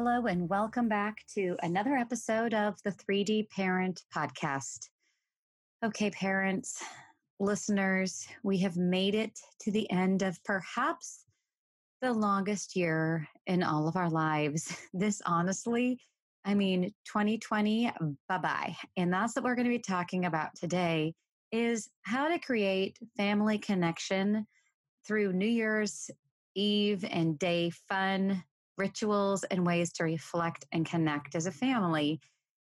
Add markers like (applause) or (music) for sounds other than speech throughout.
Hello, and welcome back to another episode of the 3D Parent Podcast. Okay, parents, listeners, we have made it to the end of perhaps the longest year in all of our lives. (laughs) This honestly, I mean, 2020, bye bye. And that's what we're going to be talking about today is how to create family connection through New Year's Eve and day fun rituals, and ways to reflect and connect as a family.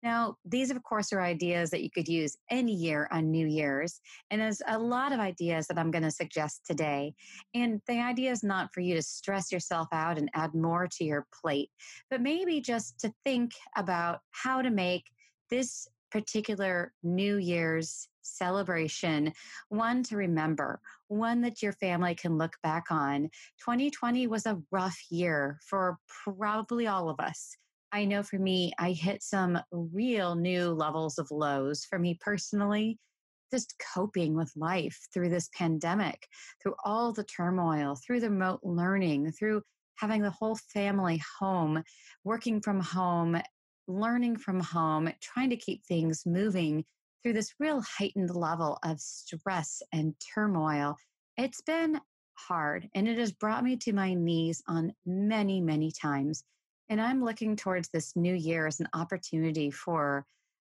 Now, these, of course, are ideas that you could use any year on New Year's. And there's a lot of ideas that I'm going to suggest today. And the idea is not for you to stress yourself out and add more to your plate, but maybe just to think about how to make this particular New Year's celebration, one to remember, one that your family can look back on. 2020 was a rough year for probably all of us. I know for me, I hit some real new levels of lows. For me personally, just coping with life through this pandemic, through all the turmoil, through the remote learning, through having the whole family home, working from home, learning from home, trying to keep things moving through this real heightened level of stress and turmoil. It's been hard and it has brought me to my knees on many, many times. And I'm looking towards this new year as an opportunity for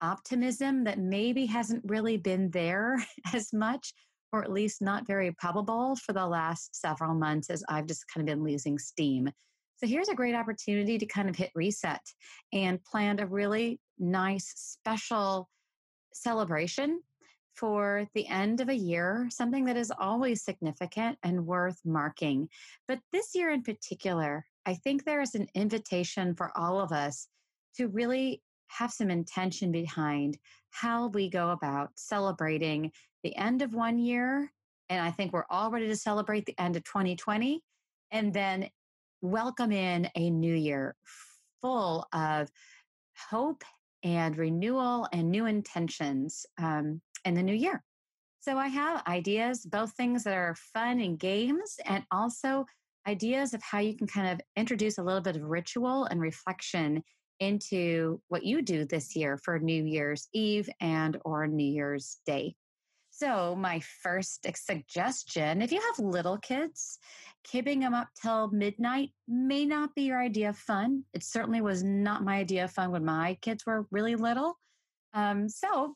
optimism that maybe hasn't really been there (laughs) as much, or at least not very probable for the last several months as I've just kind of been losing steam. So here's a great opportunity to kind of hit reset and plan a really nice, special celebration for the end of a year, something that is always significant and worth marking. But this year in particular, I think there is an invitation for all of us to really have some intention behind how we go about celebrating the end of one year. And I think we're all ready to celebrate the end of 2020 and then welcome in a new year full of hope and renewal and new intentions um, in the new year. So I have ideas, both things that are fun and games, and also ideas of how you can kind of introduce a little bit of ritual and reflection into what you do this year for New Year's Eve and or New Year's Day. So, my first suggestion if you have little kids, keeping them up till midnight may not be your idea of fun. It certainly was not my idea of fun when my kids were really little. Um, so,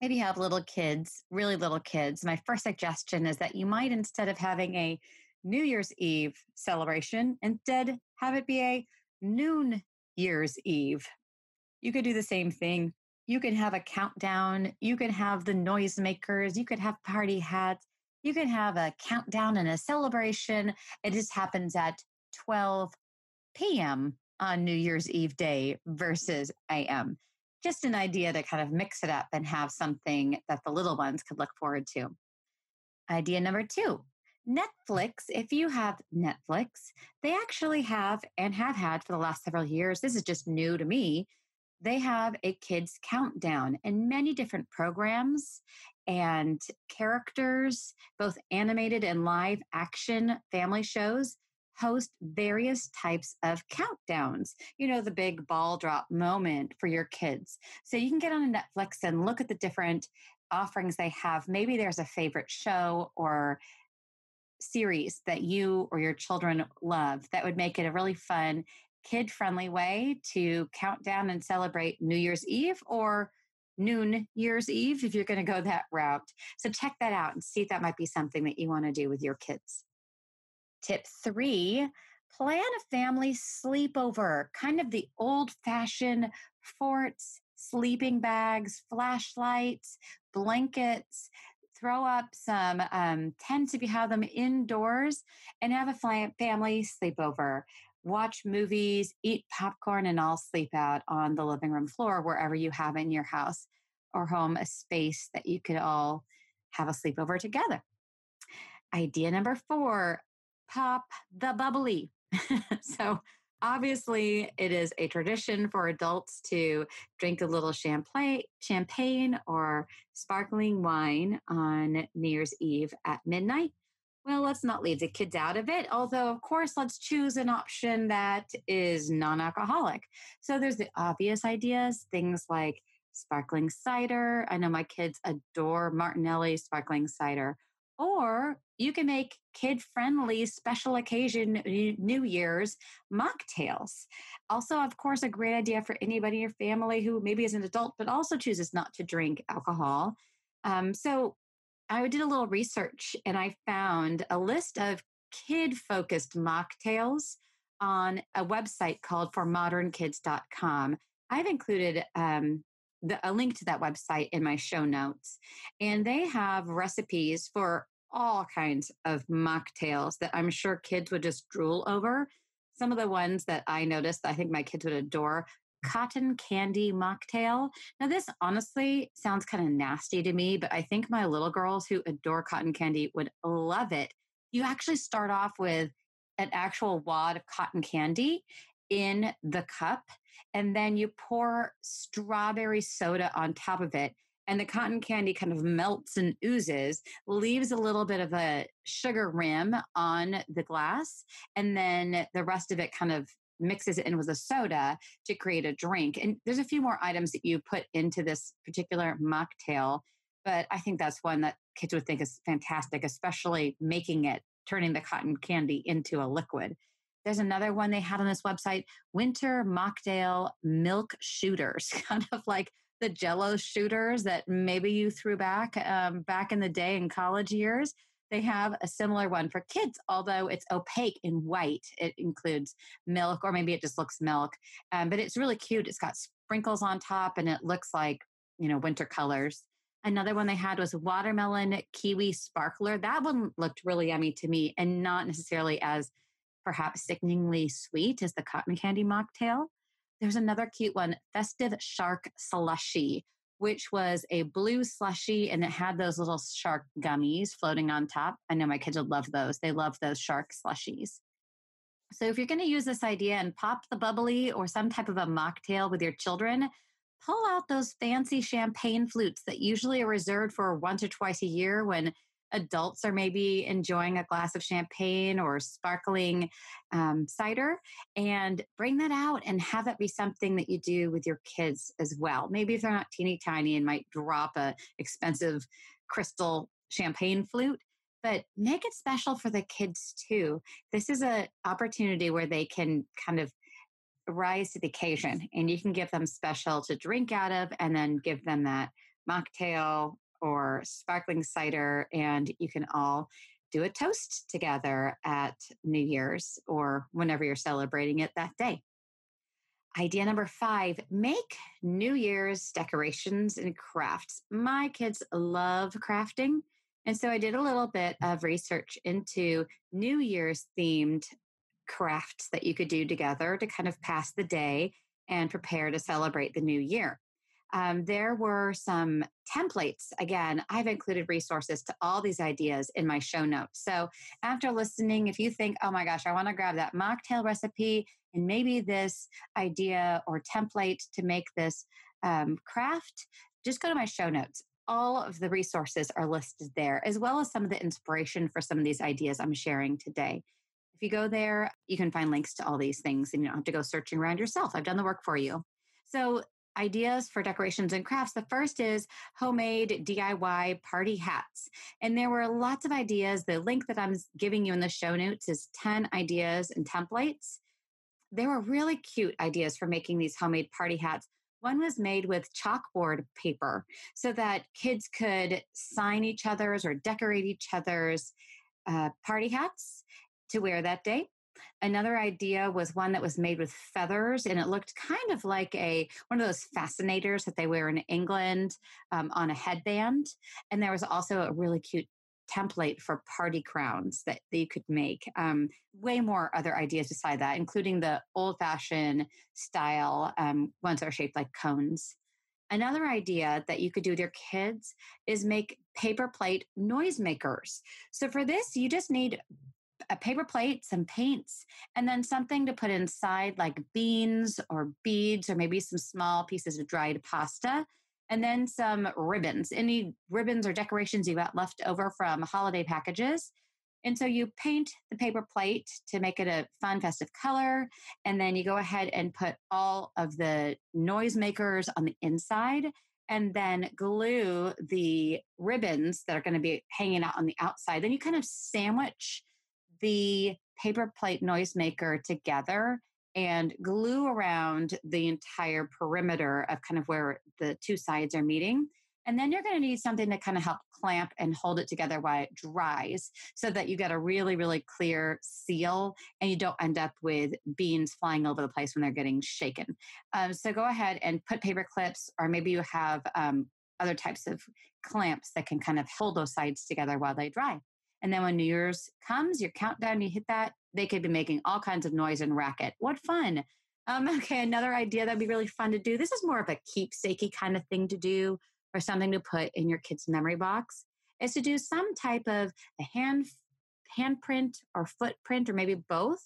if you have little kids, really little kids, my first suggestion is that you might, instead of having a New Year's Eve celebration, instead have it be a noon Year's Eve. You could do the same thing you can have a countdown, you can have the noisemakers, you could have party hats, you can have a countdown and a celebration. It just happens at 12 p.m. on New Year's Eve day versus AM. Just an idea to kind of mix it up and have something that the little ones could look forward to. Idea number two Netflix, if you have Netflix, they actually have and have had for the last several years. This is just new to me they have a kids countdown and many different programs and characters, both animated and live action family shows host various types of countdowns. You know, the big ball drop moment for your kids. So you can get on Netflix and look at the different offerings they have. Maybe there's a favorite show or series that you or your children love that would make it a really fun kid friendly way to count down and celebrate New Year's Eve or noon Year's Eve if you're going to go that route. So check that out and see if that might be something that you want to do with your kids. Tip three plan a family sleepover, kind of the old fashioned forts, sleeping bags, flashlights, blankets. Throw up some um, tents if you have them indoors and have a family sleepover watch movies, eat popcorn, and all sleep out on the living room floor, wherever you have in your house or home a space that you could all have a sleepover together. Idea number four pop the bubbly. (laughs) so, obviously, it is a tradition for adults to drink a little champagne, champagne or sparkling wine on New Year's Eve at midnight well, let's not leave the kids out of it. Although, of course, let's choose an option that is non alcoholic. So there's the obvious ideas, things like sparkling cider. I know my kids adore Martinelli sparkling cider. Or you can make kid friendly special occasion New Year's mocktails. Also, of course, a great idea for anybody in your family who maybe is an adult but also chooses not to drink alcohol. Um, so I did a little research and I found a list of kid focused mocktails on a website called formodernkids.com. I've included um, the, a link to that website in my show notes, and they have recipes for all kinds of mocktails that I'm sure kids would just drool over. Some of the ones that I noticed I think my kids would adore cotton candy mocktail. Now, this honestly sounds kind of nasty to me, but I think my little girls who adore cotton candy would love it. You actually start off with an actual wad of cotton candy in the cup, and then you pour strawberry soda on top of it. And the cotton candy kind of melts and oozes, leaves a little bit of a sugar rim on the glass, and then the rest of it kind of mixes it in with a soda to create a drink. And there's a few more items that you put into this particular mocktail, but I think that's one that kids would think is fantastic, especially making it, turning the cotton candy into a liquid. There's another one they had on this website, Winter Mocktail Milk Shooters, (laughs) kind of like the jello shooters that maybe you threw back um, back in the day in college years they have a similar one for kids, although it's opaque in white. It includes milk, or maybe it just looks milk, um, but it's really cute. It's got sprinkles on top, and it looks like you know winter colors. Another one they had was watermelon kiwi sparkler. That one looked really yummy to me, and not necessarily as perhaps sickeningly sweet as the cotton candy mocktail. There's another cute one, festive shark slushy, which was a blue slushy and it had those little shark gummies floating on top. I know my kids would love those. They love those shark slushies. So if you're going to use this idea and pop the bubbly or some type of a mocktail with your children, pull out those fancy champagne flutes that usually are reserved for once or twice a year when adults are maybe enjoying a glass of champagne or sparkling um, cider and bring that out and have that be something that you do with your kids as well. Maybe if they're not teeny tiny and might drop a expensive crystal champagne flute but make it special for the kids too. This is an opportunity where they can kind of rise to the occasion and you can give them special to drink out of and then give them that mocktail or sparkling cider, and you can all do a toast together at New Year's or whenever you're celebrating it that day. Idea number five make New Year's decorations and crafts. My kids love crafting. And so I did a little bit of research into New Year's themed crafts that you could do together to kind of pass the day and prepare to celebrate the new year um, there were some templates. Again, I've included resources to all these ideas in my show notes. So after listening, if you think, oh my gosh, I want to grab that mocktail recipe and maybe this idea or template to make this um, craft, just go to my show notes. All of the resources are listed there, as well as some of the inspiration for some of these ideas I'm sharing today. If you go there, you can find links to all these things and you don't have to go searching around yourself. I've done the work for you. So ideas for decorations and crafts. The first is homemade DIY party hats. And there were lots of ideas. The link that I'm giving you in the show notes is 10 ideas and templates. There were really cute ideas for making these homemade party hats. One was made with chalkboard paper so that kids could sign each other's or decorate each other's uh, party hats to wear that day. Another idea was one that was made with feathers, and it looked kind of like a one of those fascinators that they wear in England um, on a headband. And there was also a really cute template for party crowns that, that you could make. Um, way more other ideas beside that, including the old fashioned style um, ones that are shaped like cones. Another idea that you could do with your kids is make paper plate noisemakers. So for this, you just need a paper plate, some paints, and then something to put inside like beans or beads or maybe some small pieces of dried pasta and then some ribbons, any ribbons or decorations you got left over from holiday packages. And so you paint the paper plate to make it a fun, festive color. And then you go ahead and put all of the noisemakers on the inside and then glue the ribbons that are going to be hanging out on the outside. Then you kind of sandwich the paper plate noisemaker together and glue around the entire perimeter of kind of where the two sides are meeting. And then you're going to need something to kind of help clamp and hold it together while it dries so that you get a really, really clear seal and you don't end up with beans flying over the place when they're getting shaken. Um, so go ahead and put paper clips, or maybe you have um, other types of clamps that can kind of hold those sides together while they dry. And then when New Year's comes, your countdown, you hit that, they could be making all kinds of noise and racket. What fun! Um, (laughs) okay, another idea that'd be really fun to do. This is more of a keepsakey kind of thing to do, or something to put in your kid's memory box. Is to do some type of a hand handprint or footprint, or maybe both.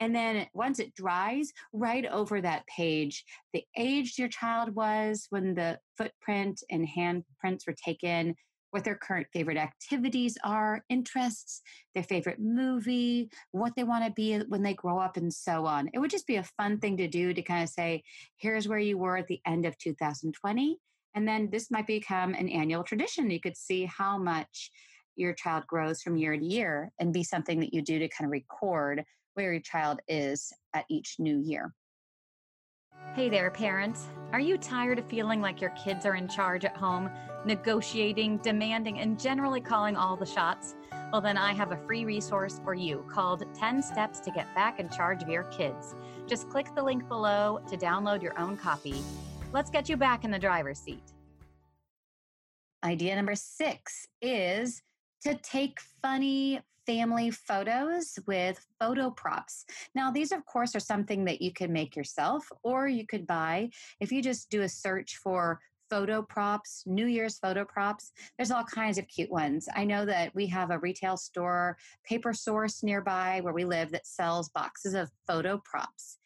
And then once it dries, right over that page, the age your child was when the footprint and handprints were taken, what their current favorite activities are, interests, their favorite movie, what they want to be when they grow up, and so on. It would just be a fun thing to do to kind of say, here's where you were at the end of 2020. And then this might become an annual tradition. You could see how much your child grows from year to year and be something that you do to kind of record where your child is at each new year. Hey there, parents. Are you tired of feeling like your kids are in charge at home, negotiating, demanding, and generally calling all the shots? Well, then I have a free resource for you called 10 Steps to Get Back in Charge of Your Kids. Just click the link below to download your own copy. Let's get you back in the driver's seat. Idea number six is to take funny family photos with photo props. Now, these, of course, are something that you can make yourself or you could buy. If you just do a search for photo props, New Year's photo props. There's all kinds of cute ones. I know that we have a retail store, Paper Source nearby where we live that sells boxes of photo props.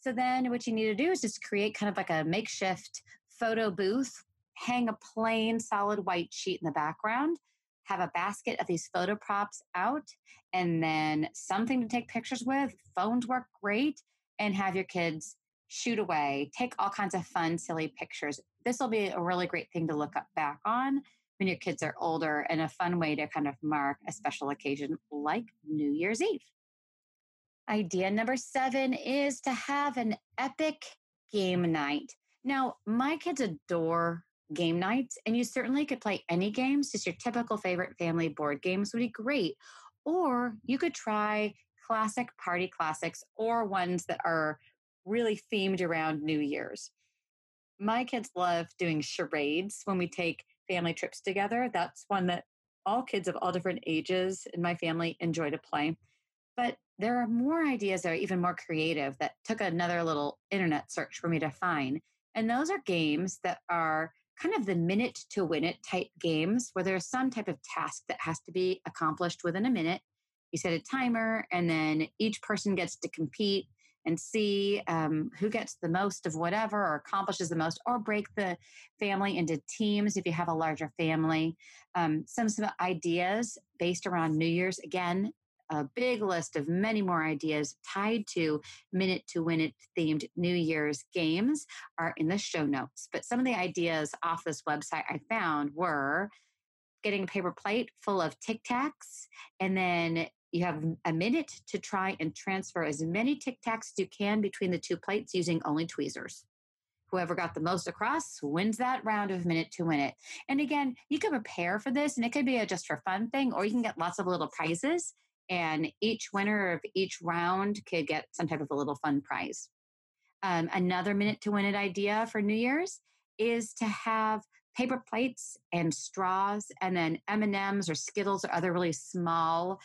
So then what you need to do is just create kind of like a makeshift photo booth, hang a plain solid white sheet in the background have a basket of these photo props out and then something to take pictures with. Phones work great and have your kids shoot away, take all kinds of fun, silly pictures. This will be a really great thing to look up back on when your kids are older and a fun way to kind of mark a special occasion like New Year's Eve. Idea number seven is to have an epic game night. Now, my kids adore game nights. And you certainly could play any games, just your typical favorite family board games would be great. Or you could try classic party classics or ones that are really themed around New Year's. My kids love doing charades when we take family trips together. That's one that all kids of all different ages in my family enjoy to play. But there are more ideas that are even more creative that took another little internet search for me to find. And those are games that are kind of the minute to win it type games where there's some type of task that has to be accomplished within a minute. You set a timer, and then each person gets to compete and see um, who gets the most of whatever or accomplishes the most, or break the family into teams if you have a larger family. Um, some some ideas based around New Year's. Again, a big list of many more ideas tied to minute to win it themed New Year's games are in the show notes. But some of the ideas off this website I found were getting a paper plate full of Tic Tacs, and then you have a minute to try and transfer as many Tic Tacs as you can between the two plates using only tweezers. Whoever got the most across wins that round of minute to win it. And again, you can prepare for this, and it could be a just for fun thing, or you can get lots of little prizes. And each winner of each round could get some type of a little fun prize. Um, another minute to win it idea for New Year's is to have paper plates and straws and then m&ms or skittles or other really small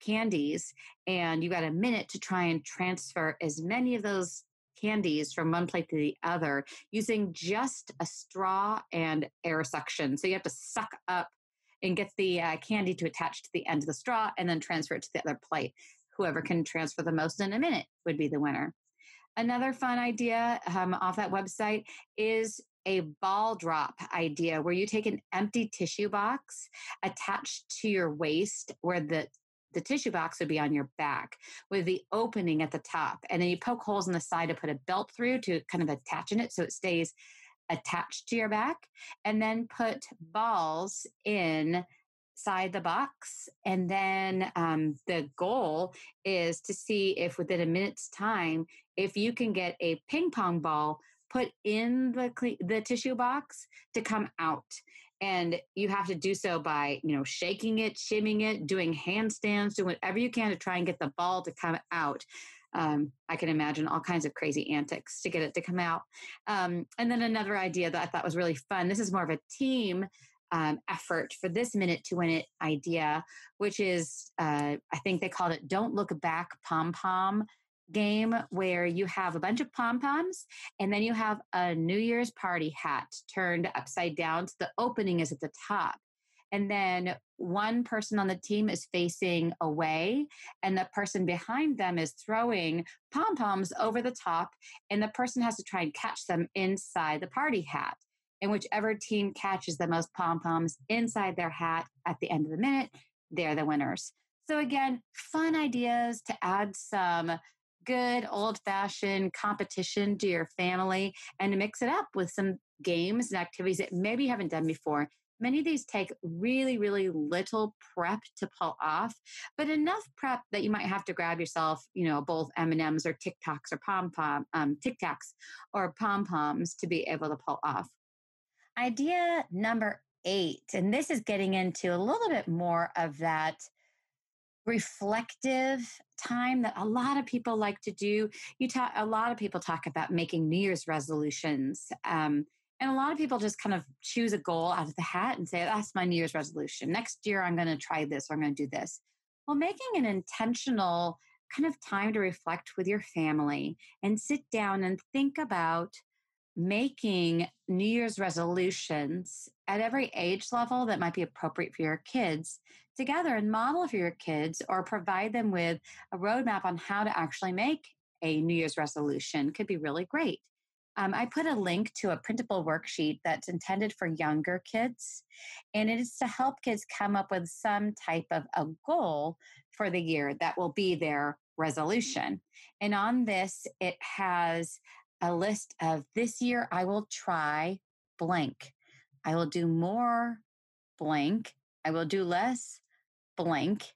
candies and you got a minute to try and transfer as many of those candies from one plate to the other using just a straw and air suction so you have to suck up and get the uh, candy to attach to the end of the straw and then transfer it to the other plate. Whoever can transfer the most in a minute would be the winner. Another fun idea um, off that website is a ball drop idea where you take an empty tissue box attached to your waist where the the tissue box would be on your back with the opening at the top. And then you poke holes in the side to put a belt through to kind of attach in it so it stays attached to your back and then put balls in inside the box. And then um, the goal is to see if within a minute's time, if you can get a ping pong ball put in the the tissue box to come out and you have to do so by you know shaking it shimming it doing handstands doing whatever you can to try and get the ball to come out um, i can imagine all kinds of crazy antics to get it to come out um, and then another idea that i thought was really fun this is more of a team um, effort for this minute to win it idea, which is, uh, I think they called it Don't Look Back Pom Pom game, where you have a bunch of pom poms and then you have a New Year's party hat turned upside down. So the opening is at the top. And then one person on the team is facing away, and the person behind them is throwing pom poms over the top, and the person has to try and catch them inside the party hat and whichever team catches the most pom poms inside their hat at the end of the minute, they're the winners. So, again, fun ideas to add some good old fashioned competition to your family and to mix it up with some games and activities that maybe you haven't done before. Many of these take really, really little prep to pull off, but enough prep that you might have to grab yourself, you know, both M and M's or Tic Tacs or pom pom, um, Tic Tacs or pom poms to be able to pull off. Idea number eight, and this is getting into a little bit more of that reflective time that a lot of people like to do. You talk, a lot of people talk about making New Year's resolutions. Um, and a lot of people just kind of choose a goal out of the hat and say, that's my New Year's resolution. Next year, I'm going to try this or I'm going to do this. Well, making an intentional kind of time to reflect with your family and sit down and think about making New Year's resolutions at every age level that might be appropriate for your kids together and model for your kids or provide them with a roadmap on how to actually make a New Year's resolution could be really great. Um, I put a link to a printable worksheet that's intended for younger kids, and it is to help kids come up with some type of a goal for the year that will be their resolution. And on this, it has a list of this year I will try blank. I will do more blank. I will do less blank.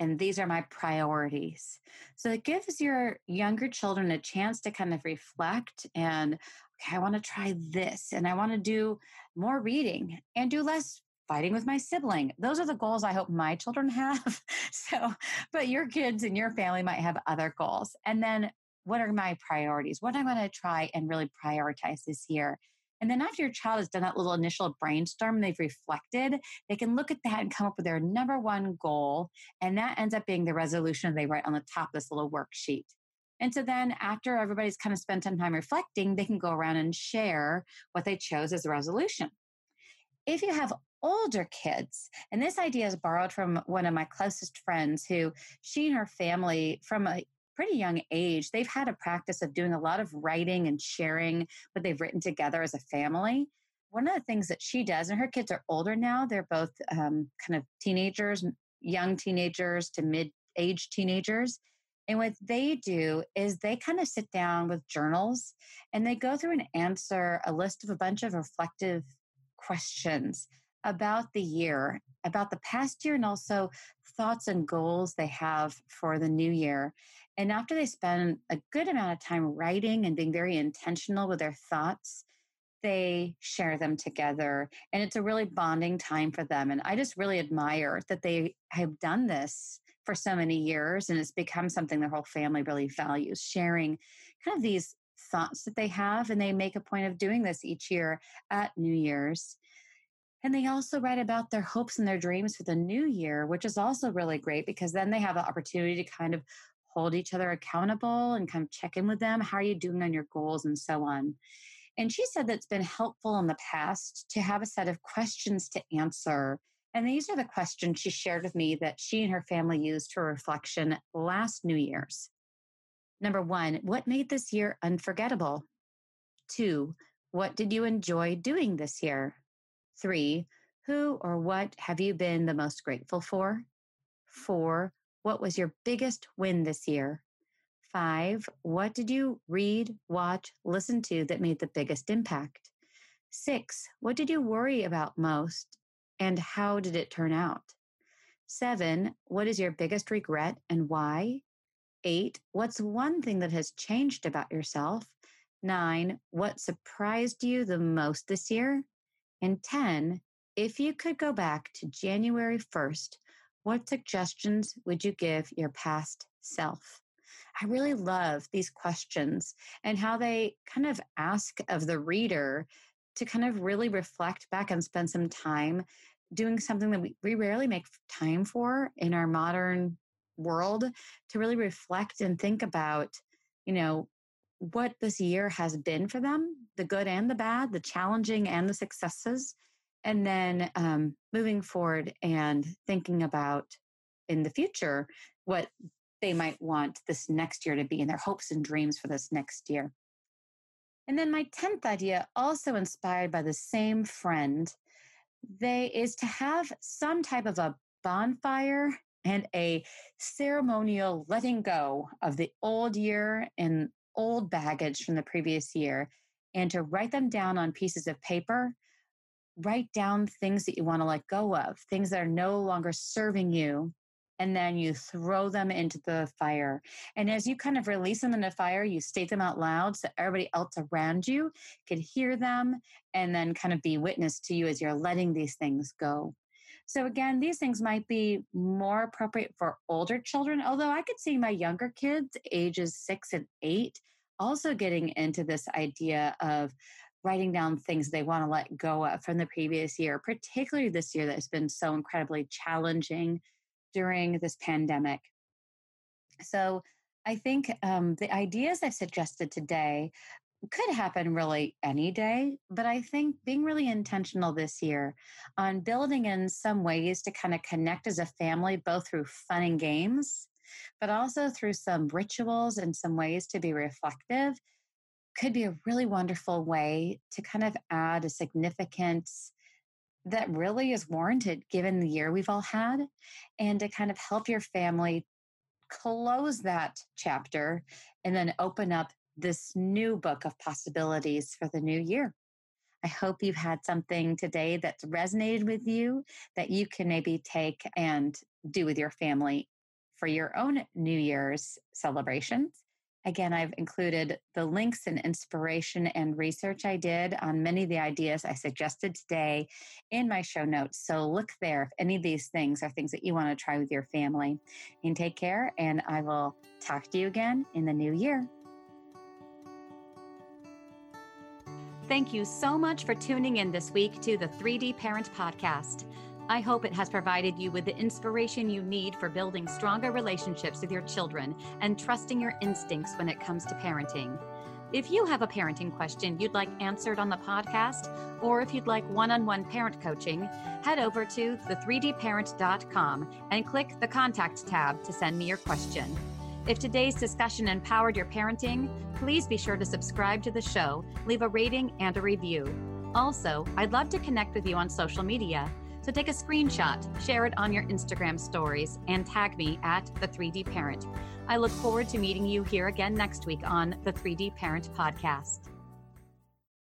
And these are my priorities. So it gives your younger children a chance to kind of reflect and, okay, I want to try this and I want to do more reading and do less fighting with my sibling. Those are the goals I hope my children (laughs) have. so, but your kids and your family might have other goals. And then what are my priorities? What I going to try and really prioritize this year? And then after your child has done that little initial brainstorm, they've reflected, they can look at that and come up with their number one goal. And that ends up being the resolution they write on the top of this little worksheet. And so then after everybody's kind of spent some time reflecting, they can go around and share what they chose as a resolution. If you have older kids, and this idea is borrowed from one of my closest friends who she and her family from a pretty young age, they've had a practice of doing a lot of writing and sharing what they've written together as a family. One of the things that she does, and her kids are older now, they're both um, kind of teenagers, young teenagers to mid age teenagers. And what they do is they kind of sit down with journals and they go through and answer a list of a bunch of reflective questions about the year, about the past year, and also thoughts and goals they have for the new year. And after they spend a good amount of time writing and being very intentional with their thoughts, they share them together. And it's a really bonding time for them. And I just really admire that they have done this for so many years and it's become something their whole family really values sharing kind of these thoughts that they have and they make a point of doing this each year at new year's and they also write about their hopes and their dreams for the new year which is also really great because then they have the opportunity to kind of hold each other accountable and kind of check in with them how are you doing on your goals and so on and she said that it's been helpful in the past to have a set of questions to answer and these are the questions she shared with me that she and her family used for reflection last New Year's. Number one, what made this year unforgettable? Two, what did you enjoy doing this year? Three, who or what have you been the most grateful for? Four, what was your biggest win this year? Five, what did you read, watch, listen to that made the biggest impact? Six, what did you worry about most? and how did it turn out? Seven, what is your biggest regret and why? Eight, what's one thing that has changed about yourself? Nine, what surprised you the most this year? And 10, if you could go back to January 1st, what suggestions would you give your past self? I really love these questions and how they kind of ask of the reader to kind of really reflect back and spend some time doing something that we, we rarely make time for in our modern world to really reflect and think about, you know, what this year has been for them the good and the bad, the challenging and the successes. And then um, moving forward and thinking about in the future what they might want this next year to be and their hopes and dreams for this next year. And then my 10th idea, also inspired by the same friend, they is to have some type of a bonfire and a ceremonial letting go of the old year and old baggage from the previous year and to write them down on pieces of paper write down things that you want to let go of things that are no longer serving you and then you throw them into the fire. And as you kind of release them in the fire, you state them out loud so everybody else around you could hear them and then kind of be witness to you as you're letting these things go. So, again, these things might be more appropriate for older children, although I could see my younger kids, ages six and eight, also getting into this idea of writing down things they want to let go of from the previous year, particularly this year that has been so incredibly challenging during this pandemic. So I think um, the ideas I've suggested today could happen really any day, but I think being really intentional this year on building in some ways to kind of connect as a family, both through fun and games, but also through some rituals and some ways to be reflective, could be a really wonderful way to kind of add a significance that really is warranted given the year we've all had and to kind of help your family close that chapter and then open up this new book of possibilities for the new year. I hope you've had something today that's resonated with you that you can maybe take and do with your family for your own New Year's celebrations. Again, I've included the links and inspiration and research I did on many of the ideas I suggested today in my show notes. So look there if any of these things are things that you want to try with your family. And take care, and I will talk to you again in the new year. Thank you so much for tuning in this week to the 3D Parent Podcast. I hope it has provided you with the inspiration you need for building stronger relationships with your children and trusting your instincts when it comes to parenting. If you have a parenting question you'd like answered on the podcast, or if you'd like one on one parent coaching, head over to the3dparent.com and click the contact tab to send me your question. If today's discussion empowered your parenting, please be sure to subscribe to the show, leave a rating, and a review. Also, I'd love to connect with you on social media. So take a screenshot, share it on your Instagram stories, and tag me at the 3D Parent. I look forward to meeting you here again next week on the 3D Parent Podcast.